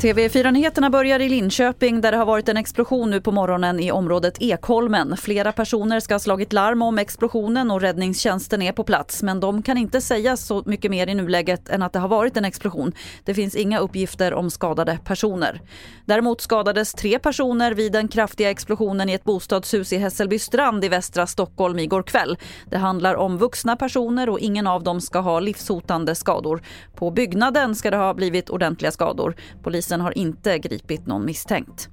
TV4-nyheterna börjar i Linköping där det har varit en explosion nu på morgonen i området Ekholmen. Flera personer ska ha slagit larm om explosionen och räddningstjänsten är på plats men de kan inte säga så mycket mer i nuläget än att det har varit en explosion. Det finns inga uppgifter om skadade personer. Däremot skadades tre personer vid den kraftiga explosionen i ett bostadshus i Hässelby strand i västra Stockholm igår kväll. Det handlar om vuxna personer och ingen av dem ska ha livshotande skador. På byggnaden ska det ha blivit ordentliga skador. Polisen Polisen har inte gripit någon misstänkt.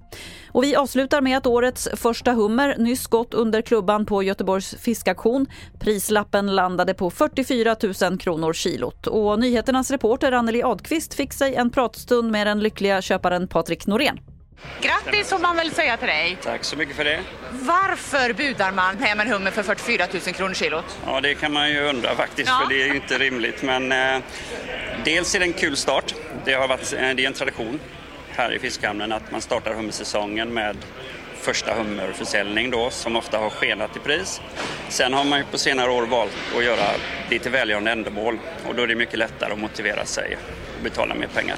Och vi avslutar med att årets första hummer nyss gått under klubban på Göteborgs fiskaktion. Prislappen landade på 44 000 kronor kilot. Och nyheternas reporter Anneli Adqvist fick sig en pratstund med den lyckliga köparen Patrik Norén. Grattis får man väl säga till dig. Tack så mycket för det. Varför budar man hem en hummer för 44 000 kronor kilot? Ja, det kan man ju undra faktiskt, Ja. för det är ju inte rimligt. Men eh, dels är det en kul start. Det har varit eh, det är en tradition här i Fiskhamnen att man startar hummersäsongen med första hummerförsäljning då, som ofta har skenat i pris. Sen har man ju på senare år valt att göra det till välgörande ändamål och då är det mycket lättare att motivera sig och betala mer pengar.